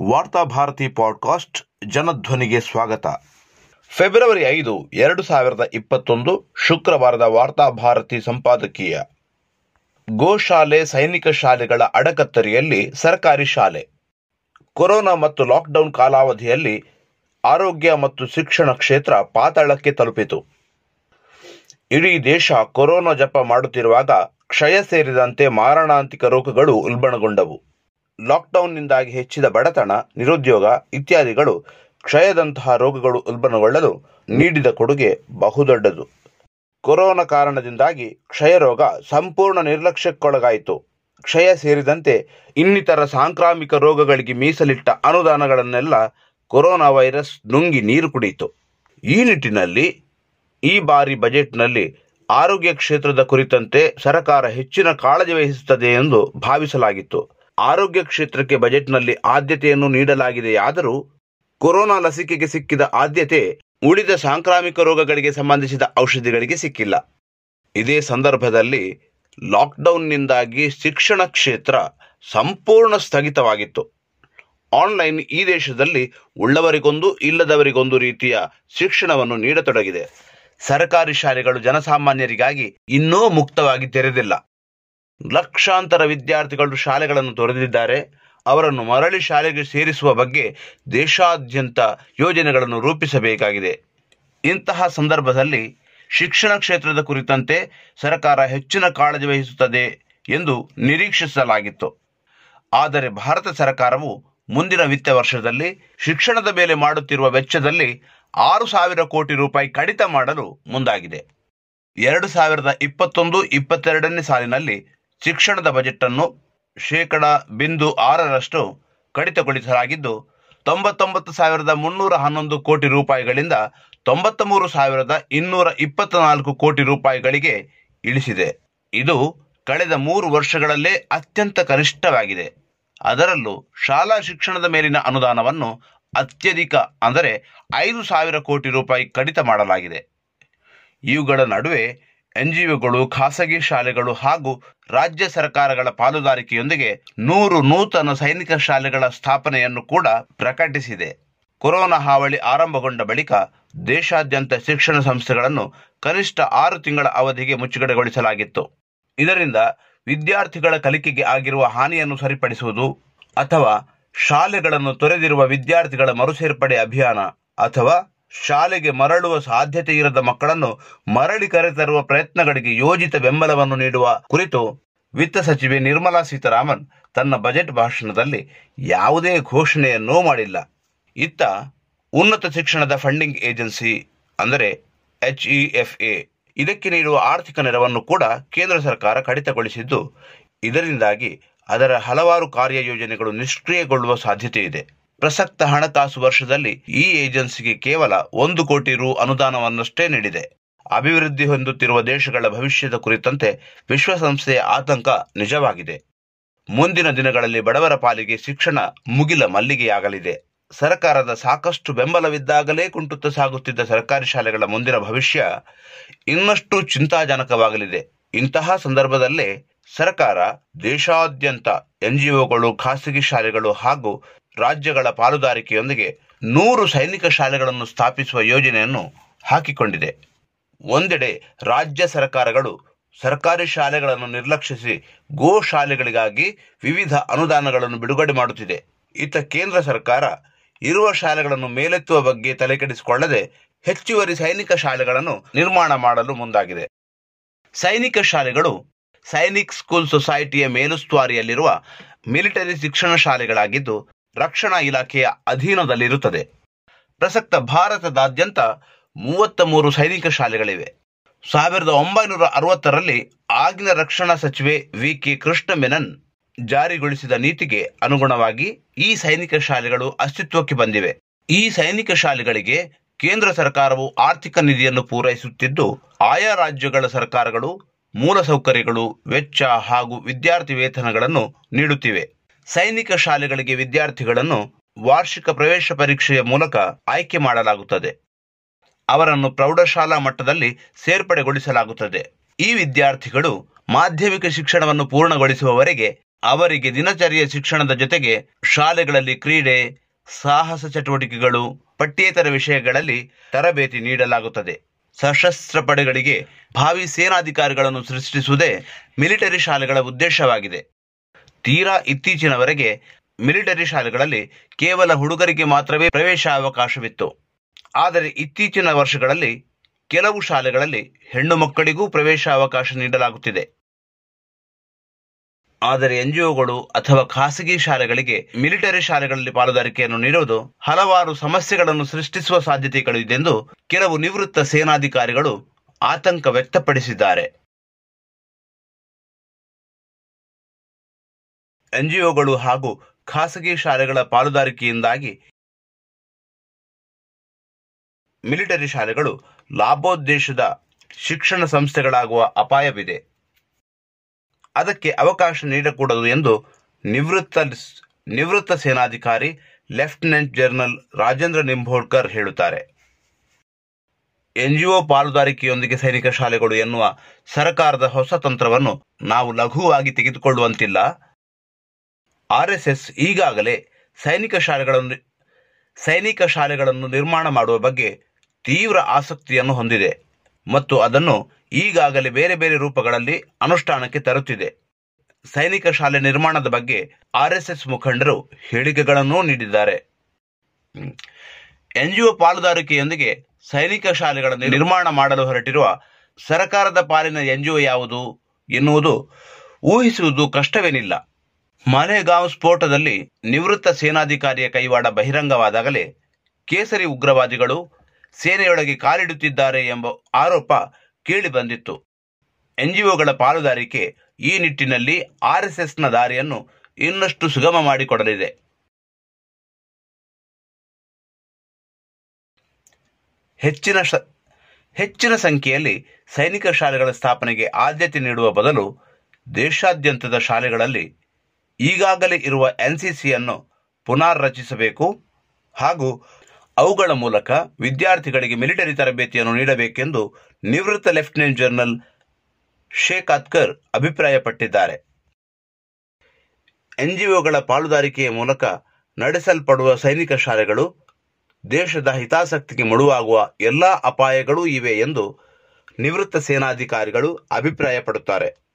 Varthabharati podcast ಜನಧ್ವನಿಗೆ ಸ್ವಾಗತ. February ಐದು, ಎರಡು ಸಾವಿರದ ಇಪ್ಪತ್ತೊಂದು ಶುಕ್ರವಾರದ ವಾರ್ತಾಭಾರತಿ ಸಂಪಾದಕೀಯ. ಗೋಶಾಲೆ ಸೈನಿಕ ಶಾಲೆಗಳ ಅಡಕತ್ತರಿಯಲ್ಲಿ ಸರ್ಕಾರಿ ಶಾಲೆ. ಕೊರೋನಾ ಮತ್ತು ಲಾಕ್ಡೌನ್ ಕಾಲಾವಧಿಯಲ್ಲಿ ಆರೋಗ್ಯ ಮತ್ತು ಶಿಕ್ಷಣ ಕ್ಷೇತ್ರ ಪಾತಾಳಕ್ಕೆ ತಲುಪಿತು. ಇಡೀ ದೇಶ ಕೊರೋನಾ ಜಪ ಮಾಡುತ್ತಿರುವಾಗ ಕ್ಷಯ ಸೇರಿದಂತೆ ಮಾರಣಾಂತಿಕ ರೋಗಗಳು ಉಲ್ಬಣಗೊಂಡವು. ಲಾಕ್ಡೌನ್ನಿಂದಾಗಿ ಹೆಚ್ಚಿದ ಬಡತನ, ನಿರುದ್ಯೋಗ ಇತ್ಯಾದಿಗಳು ಕ್ಷಯದಂತಹ ರೋಗಗಳು ಉಲ್ಬಣಗೊಳ್ಳಲು ನೀಡಿದ ಕೊಡುಗೆ ಬಹುದೊಡ್ಡದು. ಕೊರೋನಾ ಕಾರಣದಿಂದಾಗಿ ಕ್ಷಯರೋಗ ಸಂಪೂರ್ಣ ನಿರ್ಲಕ್ಷ್ಯಕ್ಕೊಳಗಾಯಿತು. ಕ್ಷಯ ಸೇರಿದಂತೆ ಇನ್ನಿತರ ಸಾಂಕ್ರಾಮಿಕ ರೋಗಗಳಿಗೆ ಮೀಸಲಿಟ್ಟ ಅನುದಾನಗಳನ್ನೆಲ್ಲ ಕೊರೋನಾ ವೈರಸ್ ನುಂಗಿ ನೀರು ಕುಡಿಯಿತು. ಈ ನಿಟ್ಟಿನಲ್ಲಿ, ಈ ಬಾರಿ ಬಜೆಟ್ನಲ್ಲಿ ಆರೋಗ್ಯ ಕ್ಷೇತ್ರದ ಕುರಿತಂತೆ ಸರ್ಕಾರ ಹೆಚ್ಚಿನ ಕಾಳಜಿ ವಹಿಸುತ್ತದೆ ಎಂದು ಭಾವಿಸಲಾಗಿತ್ತು. ಆರೋಗ್ಯ ಕ್ಷೇತ್ರಕ್ಕೆ ಬಜೆಟ್ನಲ್ಲಿ ಆದ್ಯತೆಯನ್ನು ನೀಡಲಾಗಿದೆಯಾದರೂ ಕೊರೋನಾ ಲಸಿಕೆಗೆ ಸಿಕ್ಕಿದ ಆದ್ಯತೆ ಉಳಿದ ಸಾಂಕ್ರಾಮಿಕ ರೋಗಗಳಿಗೆ ಸಂಬಂಧಿಸಿದ ಔಷಧಿಗಳಿಗೆ ಸಿಕ್ಕಿಲ್ಲ. ಇದೇ ಸಂದರ್ಭದಲ್ಲಿ ಲಾಕ್ಡೌನ್ನಿಂದಾಗಿ ಶಿಕ್ಷಣ ಕ್ಷೇತ್ರ ಸಂಪೂರ್ಣ ಸ್ಥಗಿತವಾಗಿತ್ತು. ಆನ್ಲೈನ್ ಈ ದೇಶದಲ್ಲಿ ಉಳ್ಳವರಿಗೊಂದು ಇಲ್ಲದವರಿಗೊಂದು ರೀತಿಯ ಶಿಕ್ಷಣವನ್ನು ನೀಡತೊಡಗಿದೆ. ಸರ್ಕಾರಿ ಶಾಲೆಗಳು ಜನಸಾಮಾನ್ಯರಿಗಾಗಿ ಇನ್ನೂ ಮುಕ್ತವಾಗಿ ತೆರೆದಿಲ್ಲ. ಲಕ್ಷಾಂತರ ವಿದ್ಯಾರ್ಥಿಗಳು ಶಾಲೆಗಳನ್ನು ತೊರೆದಿದ್ದಾರೆ. ಅವರನ್ನು ಮರಳಿ ಶಾಲೆಗೆ ಸೇರಿಸುವ ಬಗ್ಗೆ ದೇಶಾದ್ಯಂತ ಯೋಜನೆಗಳನ್ನು ರೂಪಿಸಬೇಕಾಗಿದೆ. ಇಂತಹ ಸಂದರ್ಭದಲ್ಲಿ ಶಿಕ್ಷಣ ಕ್ಷೇತ್ರದ ಕುರಿತಂತೆ ಸರ್ಕಾರ ಹೆಚ್ಚಿನ ಕಾಳಜಿ ವಹಿಸುತ್ತದೆ ಎಂದು ನಿರೀಕ್ಷಿಸಲಾಗಿತ್ತು. ಆದರೆ ಭಾರತ ಸರ್ಕಾರವು ಮುಂದಿನ ವಿತ್ತ ವರ್ಷದಲ್ಲಿ ಶಿಕ್ಷಣದ ಮೇಲೆ ಮಾಡುತ್ತಿರುವ ವೆಚ್ಚದಲ್ಲಿ ಆರು ಸಾವಿರ ಕೋಟಿ ರೂಪಾಯಿ ಕಡಿತ ಮಾಡಲು ಮುಂದಾಗಿದೆ. ಎರಡು ಸಾವಿರದ ಇಪ್ಪತ್ತೊಂದು, ಇಪ್ಪತ್ತೆರಡನೇ ಸಾಲಿನಲ್ಲಿ ಶಿಕ್ಷಣದ ಬಜೆಟ್ ಅನ್ನು ಶೇಕಡ ಬಿಂದು ಆರರಷ್ಟು ಕಡಿತಗೊಳಿಸಲಾಗಿದ್ದು, ತೊಂಬತ್ತೊಂಬತ್ತು ಸಾವಿರದ ಮುನ್ನೂರ ಹನ್ನೊಂದು ಕೋಟಿ ರೂಪಾಯಿಗಳಿಂದ ತೊಂಬತ್ತ ಮೂರು ಸಾವಿರದ ಇನ್ನೂರ ಇಪ್ಪತ್ತ ನಾಲ್ಕು ಕೋಟಿ ರೂಪಾಯಿಗಳಿಗೆ ಇಳಿಸಿದೆ. ಇದು ಕಳೆದ ಮೂರು ವರ್ಷಗಳಲ್ಲೇ ಅತ್ಯಂತ ಕನಿಷ್ಠವಾಗಿದೆ. ಅದರಲ್ಲೂ ಶಾಲಾ ಶಿಕ್ಷಣದ ಮೇಲಿನ ಅನುದಾನವನ್ನು ಅತ್ಯಧಿಕ ಅಂದರೆ ಐದು ಸಾವಿರ ಕೋಟಿ ರೂಪಾಯಿ ಕಡಿತ ಮಾಡಲಾಗಿದೆ. ಇವುಗಳ ನಡುವೆ ಎನ್ಜಿಒಗಳು, ಖಾಸಗಿ ಶಾಲೆಗಳು ಹಾಗೂ ರಾಜ್ಯ ಸರ್ಕಾರಗಳ ಪಾಲುದಾರಿಕೆಯೊಂದಿಗೆ ನೂರು ನೂತನ ಸೈನಿಕ ಶಾಲೆಗಳ ಸ್ಥಾಪನೆಯನ್ನು ಕೂಡ ಪ್ರಕಟಿಸಿದೆ. ಕೊರೋನಾ ಹಾವಳಿ ಆರಂಭಗೊಂಡ ಬಳಿಕ ದೇಶಾದ್ಯಂತ ಶಿಕ್ಷಣ ಸಂಸ್ಥೆಗಳನ್ನು ಕನಿಷ್ಠ ಆರು ತಿಂಗಳ ಅವಧಿಗೆ ಮುಚ್ಚುಗಡೆಗೊಳಿಸಲಾಗಿತ್ತು. ಇದರಿಂದ ವಿದ್ಯಾರ್ಥಿಗಳ ಕಲಿಕೆಗೆ ಆಗಿರುವ ಹಾನಿಯನ್ನು ಸರಿಪಡಿಸುವುದು ಅಥವಾ ಶಾಲೆಗಳನ್ನು ತೊರೆದಿರುವ ವಿದ್ಯಾರ್ಥಿಗಳ ಮರುಸೇರ್ಪಡೆ ಅಭಿಯಾನ ಅಥವಾ ಶಾಲೆಗೆ ಮರಳುವ ಸಾಧ್ಯತೆ ಇರದ ಮಕ್ಕಳನ್ನು ಮರಳಿ ಕರೆತರುವ ಪ್ರಯತ್ನಗಳಿಗೆ ಯೋಜಿತ ಬೆಂಬಲವನ್ನು ನೀಡುವ ಕುರಿತು ವಿತ್ತ ಸಚಿವೆ ನಿರ್ಮಲಾ ಸೀತಾರಾಮನ್ ತನ್ನ ಬಜೆಟ್ ಭಾಷಣದಲ್ಲಿ ಯಾವುದೇ ಘೋಷಣೆಯನ್ನೂ ಮಾಡಿಲ್ಲ. ಇತ್ತ ಉನ್ನತ ಶಿಕ್ಷಣದ ಫಂಡಿಂಗ್ ಏಜೆನ್ಸಿ ಅಂದರೆ ಎಚ್ಇಎಫ್ಎ ಇದಕ್ಕೆ ನೀಡುವ ಆರ್ಥಿಕ ನೆರವನ್ನು ಕೂಡ ಕೇಂದ್ರ ಸರ್ಕಾರ ಕಡಿತಗೊಳಿಸಿದ್ದು, ಇದರಿಂದಾಗಿ ಅದರ ಹಲವಾರು ಕಾರ್ಯಯೋಜನೆಗಳು ನಿಷ್ಕ್ರಿಯಗೊಳ್ಳುವ ಸಾಧ್ಯತೆ ಇದೆ ಪ್ರಸಕ್ತ ಹಣಕಾಸು ವರ್ಷದಲ್ಲಿ ಈ ಏಜೆನ್ಸಿಗೆ ಕೇವಲ ಒಂದು ಕೋಟಿ ರು ಅನುದಾನವನ್ನಷ್ಟೇ ನೀಡಿದೆ. ಅಭಿವೃದ್ಧಿ ಹೊಂದುತ್ತಿರುವ ದೇಶಗಳ ಭವಿಷ್ಯದ ಕುರಿತಂತೆ ವಿಶ್ವಸಂಸ್ಥೆಯ ಆತಂಕ ನಿಜವಾಗಿದೆ. ಮುಂದಿನ ದಿನಗಳಲ್ಲಿ ಬಡವರ ಪಾಲಿಗೆ ಶಿಕ್ಷಣ ಮುಗಿಲ ಮಲ್ಲಿಗೆಯಾಗಲಿದೆ. ಸರ್ಕಾರದ ಸಾಕಷ್ಟು ಬೆಂಬಲವಿದ್ದಾಗಲೇ ಕುಂಟುತ್ತ ಸಾಗುತ್ತಿದ್ದ ಸರ್ಕಾರಿ ಶಾಲೆಗಳ ಮುಂದಿನ ಭವಿಷ್ಯ ಇನ್ನಷ್ಟು ಚಿಂತಾಜನಕವಾಗಲಿದೆ. ಇಂತಹ ಸಂದರ್ಭದಲ್ಲೇ ಸರ್ಕಾರ ದೇಶಾದ್ಯಂತ ಎನ್ಜಿಒಗಳು, ಖಾಸಗಿ ಶಾಲೆಗಳು ಹಾಗೂ ರಾಜ್ಯಗಳ ಪಾಲುದಾರಿಕೆಯೊಂದಿಗೆ ನೂರು ಸೈನಿಕ ಶಾಲೆಗಳನ್ನು ಸ್ಥಾಪಿಸುವ ಯೋಜನೆಯನ್ನು ಹಾಕಿಕೊಂಡಿದೆ. ಒಂದೆಡೆ ರಾಜ್ಯ ಸರ್ಕಾರಗಳು ಸರ್ಕಾರಿ ಶಾಲೆಗಳನ್ನು ನಿರ್ಲಕ್ಷಿಸಿ ಗೋ ಶಾಲೆಗಳಿಗಾಗಿ ವಿವಿಧ ಅನುದಾನಗಳನ್ನು ಬಿಡುಗಡೆ ಮಾಡುತ್ತಿದೆ. ಇತ್ತ ಕೇಂದ್ರ ಸರ್ಕಾರ ಇರುವ ಶಾಲೆಗಳನ್ನು ಮೇಲೆತ್ತುವ ಬಗ್ಗೆ ತಲೆಕೆಡಿಸಿಕೊಳ್ಳದೆ ಹೆಚ್ಚುವರಿ ಸೈನಿಕ ಶಾಲೆಗಳನ್ನು ನಿರ್ಮಾಣ ಮಾಡಲು ಮುಂದಾಗಿದೆ. ಸೈನಿಕ ಶಾಲೆಗಳು ಸೈನಿಕ್ ಸ್ಕೂಲ್ ಸೊಸೈಟಿಯ ಮೇಲುಸ್ತುವಾರಿಯಲ್ಲಿರುವ ಮಿಲಿಟರಿ ಶಿಕ್ಷಣ ಶಾಲೆಗಳಾಗಿದ್ದು ರಕ್ಷಣಾ ಇಲಾಖೆಯ ಅಧೀನದಲ್ಲಿರುತ್ತದೆ. ಪ್ರಸಕ್ತ ಭಾರತದಾದ್ಯಂತ ಮೂವತ್ತ ಮೂರು ಸೈನಿಕ ಶಾಲೆಗಳಿವೆ. ಸಾವಿರದ ಒಂಬೈನೂರ ಅರವತ್ತರಲ್ಲಿ ಆಗಿನ ರಕ್ಷಣಾ ಸಚಿವೆ ವಿ ಕೆ ಕೃಷ್ಣ ಮೆನನ್ ಜಾರಿಗೊಳಿಸಿದ ನೀತಿಗೆ ಅನುಗುಣವಾಗಿ ಈ ಸೈನಿಕ ಶಾಲೆಗಳು ಅಸ್ತಿತ್ವಕ್ಕೆ ಬಂದಿವೆ. ಈ ಸೈನಿಕ ಶಾಲೆಗಳಿಗೆ ಕೇಂದ್ರ ಸರ್ಕಾರವು ಆರ್ಥಿಕ ನಿಧಿಯನ್ನು ಪೂರೈಸುತ್ತಿದ್ದು, ಆಯಾ ರಾಜ್ಯಗಳ ಸರ್ಕಾರಗಳು ಮೂಲಸೌಕರ್ಯಗಳು, ವೆಚ್ಚ ಹಾಗೂ ವಿದ್ಯಾರ್ಥಿ ವೇತನಗಳನ್ನು ನೀಡುತ್ತಿವೆ. ಸೈನಿಕ ಶಾಲೆಗಳಿಗೆ ವಿದ್ಯಾರ್ಥಿಗಳನ್ನು ವಾರ್ಷಿಕ ಪ್ರವೇಶ ಪರೀಕ್ಷೆಯ ಮೂಲಕ ಆಯ್ಕೆ ಮಾಡಲಾಗುತ್ತದೆ. ಅವರನ್ನು ಪ್ರೌಢಶಾಲಾ ಮಟ್ಟದಲ್ಲಿ ಸೇರ್ಪಡೆಗೊಳಿಸಲಾಗುತ್ತದೆ. ಈ ವಿದ್ಯಾರ್ಥಿಗಳು ಮಾಧ್ಯಮಿಕ ಶಿಕ್ಷಣವನ್ನು ಪೂರ್ಣಗೊಳಿಸುವವರೆಗೆ ಅವರಿಗೆ ದಿನಚರಿಯ ಶಿಕ್ಷಣದ ಜೊತೆಗೆ ಶಾಲೆಗಳಲ್ಲಿ ಕ್ರೀಡೆ, ಸಾಹಸ ಚಟುವಟಿಕೆಗಳು, ಪಠ್ಯೇತರ ವಿಷಯಗಳಲ್ಲಿ ತರಬೇತಿ ನೀಡಲಾಗುತ್ತದೆ. ಸಶಸ್ತ್ರ ಪಡೆಗಳಿಗೆ ಭಾವಿ ಸೇನಾಧಿಕಾರಿಗಳನ್ನು ಸೃಷ್ಟಿಸುವುದೇ ಮಿಲಿಟರಿ ಶಾಲೆಗಳ ಉದ್ದೇಶವಾಗಿದೆ. ತೀರಾ ಇತ್ತೀಚಿನವರೆಗೆ ಮಿಲಿಟರಿ ಶಾಲೆಗಳಲ್ಲಿ ಕೇವಲ ಹುಡುಗರಿಗೆ ಮಾತ್ರವೇ ಪ್ರವೇಶ ಅವಕಾಶವಿತ್ತು ಆದರೆ ಇತ್ತೀಚಿನ ವರ್ಷಗಳಲ್ಲಿ ಕೆಲವು ಶಾಲೆಗಳಲ್ಲಿ ಹೆಣ್ಣು ಮಕ್ಕಳಿಗೂ ಪ್ರವೇಶ ಅವಕಾಶ ನೀಡಲಾಗುತ್ತಿದೆ. ಆದರೆ ಎನ್ಜಿಒಗಳು ಅಥವಾ ಖಾಸಗಿ ಶಾಲೆಗಳಿಗೆ ಮಿಲಿಟರಿ ಶಾಲೆಗಳಲ್ಲಿ ಪಾಲುದಾರಿಕೆಯನ್ನು ನೀಡುವುದು ಹಲವಾರು ಸಮಸ್ಯೆಗಳನ್ನು ಸೃಷ್ಟಿಸುವ ಸಾಧ್ಯತೆಗಳಿದೆಂದು ಕೆಲವು ನಿವೃತ್ತ ಸೇನಾಧಿಕಾರಿಗಳು ಆತಂಕ ವ್ಯಕ್ತಪಡಿಸಿದ್ದಾರೆ. ಎನ್ಜಿಒಗಳು ಹಾಗೂ ಖಾಸಗಿ ಶಾಲೆಗಳ ಪಾಲುದಾರಿಕೆಯಿಂದಾಗಿ ಮಿಲಿಟರಿ ಶಾಲೆಗಳು ಲಾಭೋದ್ದೇಶದ ಶಿಕ್ಷಣ ಸಂಸ್ಥೆಗಳಾಗುವ ಅಪಾಯವಿದೆ. ಅದಕ್ಕೆ ಅವಕಾಶ ನೀಡಕೂಡದು ಎಂದು ನಿವೃತ್ತ ನಿವೃತ್ತ ಸೇನಾಧಿಕಾರಿ ಲೆಫ್ಟಿನೆಂಟ್ ಜನರಲ್ ರಾಜೇಂದ್ರ ನಿಂಬೋಡ್ಕರ್ ಹೇಳುತ್ತಾರೆ. ಎನ್ಜಿಒ ಪಾಲುದಾರಿಕೆಯೊಂದಿಗೆ ಸೈನಿಕ ಶಾಲೆಗಳು ಎನ್ನುವ ಸರ್ಕಾರದ ಹೊಸ ತಂತ್ರವನ್ನು ನಾವು ಲಘುವಾಗಿ ತೆಗೆದುಕೊಳ್ಳುವಂತಿಲ್ಲ. ಆರ್ಎಸ್ಎಸ್ ಈಗಾಗಲೇ ಸೈನಿಕ ಶಾಲೆಗಳನ್ನು ಸೈನಿಕ ಶಾಲೆಗಳನ್ನು ನಿರ್ಮಾಣ ಮಾಡುವ ಬಗ್ಗೆ ತೀವ್ರ ಆಸಕ್ತಿಯನ್ನು ಹೊಂದಿದೆ ಮತ್ತು ಅದನ್ನು ಈಗಾಗಲೇ ಬೇರೆ ಬೇರೆ ರೂಪಗಳಲ್ಲಿ ಅನುಷ್ಠಾನಕ್ಕೆ ತರುತ್ತಿದೆ. ಸೈನಿಕ ಶಾಲೆ ನಿರ್ಮಾಣದ ಬಗ್ಗೆ ಆರ್ಎಸ್ಎಸ್ ಮುಖಂಡರು ಹೇಳಿಕೆಗಳನ್ನೂ ನೀಡಿದ್ದಾರೆ. ಎನ್ಜಿಒ ಪಾಲುದಾರಿಕೆಯೊಂದಿಗೆ ಸೈನಿಕ ಶಾಲೆಗಳನ್ನು ನಿರ್ಮಾಣ ಮಾಡಲು ಹೊರಟಿರುವ ಸರ್ಕಾರದ ಪಾಲಿನ ಎನ್ಜಿಒ ಯಾವುದು ಎನ್ನುವುದು ಊಹಿಸುವುದು ಕಷ್ಟವೇನಿಲ್ಲ. ಮಾಲೇಗಾಂವ್ ಸ್ಫೋಟದಲ್ಲಿ ನಿವೃತ್ತ ಸೇನಾಧಿಕಾರಿಯ ಕೈವಾಡ ಬಹಿರಂಗವಾದಾಗಲೇ ಕೇಸರಿ ಉಗ್ರವಾದಿಗಳು ಸೇನೆಯೊಳಗೆ ಕಾಲಿಡುತ್ತಿದ್ದಾರೆ ಎಂಬ ಆರೋಪ ಕೇಳಿಬಂದಿತ್ತು ಎನ್ಜಿಒಗಳ ಪಾಲುದಾರಿಕೆ ಈ ನಿಟ್ಟಿನಲ್ಲಿ ಆರ್ಎಸ್ಎಸ್ನ ದಾರಿಯನ್ನು ಇನ್ನಷ್ಟು ಸುಗಮ ಮಾಡಿಕೊಡಲಿದೆ. ಹೆಚ್ಚಿನ ಹೆಚ್ಚಿನ ಸಂಖ್ಯೆಯಲ್ಲಿ ಸೈನಿಕ ಶಾಲೆಗಳ ಸ್ಥಾಪನೆಗೆ ಆದ್ಯತೆ ನೀಡುವ ಬದಲು ದೇಶಾದ್ಯಂತದ ಶಾಲೆಗಳಲ್ಲಿ ಈಗಾಗಲೇ ಇರುವ ಎನ್ಸಿಸಿಯನ್ನು ಪುನರ್ ರಚಿಸಬೇಕು ಹಾಗೂ ಅವುಗಳ ಮೂಲಕ ವಿದ್ಯಾರ್ಥಿಗಳಿಗೆ ಮಿಲಿಟರಿ ತರಬೇತಿಯನ್ನು ನೀಡಬೇಕೆಂದು ನಿವೃತ್ತ ಲೆಫ್ಟಿನೆಂಟ್ ಜನರಲ್ ಶೇಖ್ ಅತ್ಕರ್ ಅಭಿಪ್ರಾಯಪಟ್ಟಿದ್ದಾರೆ ಎನ್ಜಿಒಗಳ ಪಾಲುದಾರಿಕೆಯ ಮೂಲಕ ನಡೆಸಲ್ಪಡುವ ಸೈನಿಕ ಶಾಲೆಗಳು ದೇಶದ ಹಿತಾಸಕ್ತಿಗೆ ಮುಳುವಾಗುವ ಎಲ್ಲ ಅಪಾಯಗಳೂ ಇವೆ ಎಂದು ನಿವೃತ್ತ ಸೇನಾಧಿಕಾರಿಗಳು ಅಭಿಪ್ರಾಯಪಡುತ್ತಾರೆ.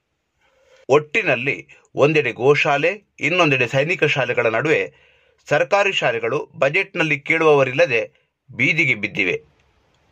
ಒಟ್ಟಿನಲ್ಲಿ ಒಂದೆಡೆ ಗೋಶಾಲೆ ಇನ್ನೊಂದೆಡೆ ಸೈನಿಕ ಶಾಲೆಗಳ ನಡುವೆ ಸರ್ಕಾರಿ ಶಾಲೆಗಳು ಬಜೆಟ್ನಲ್ಲಿ ಕೇಳುವವರಿಲ್ಲದೆ ಬೀದಿಗೆ ಬಿದ್ದಿವೆ.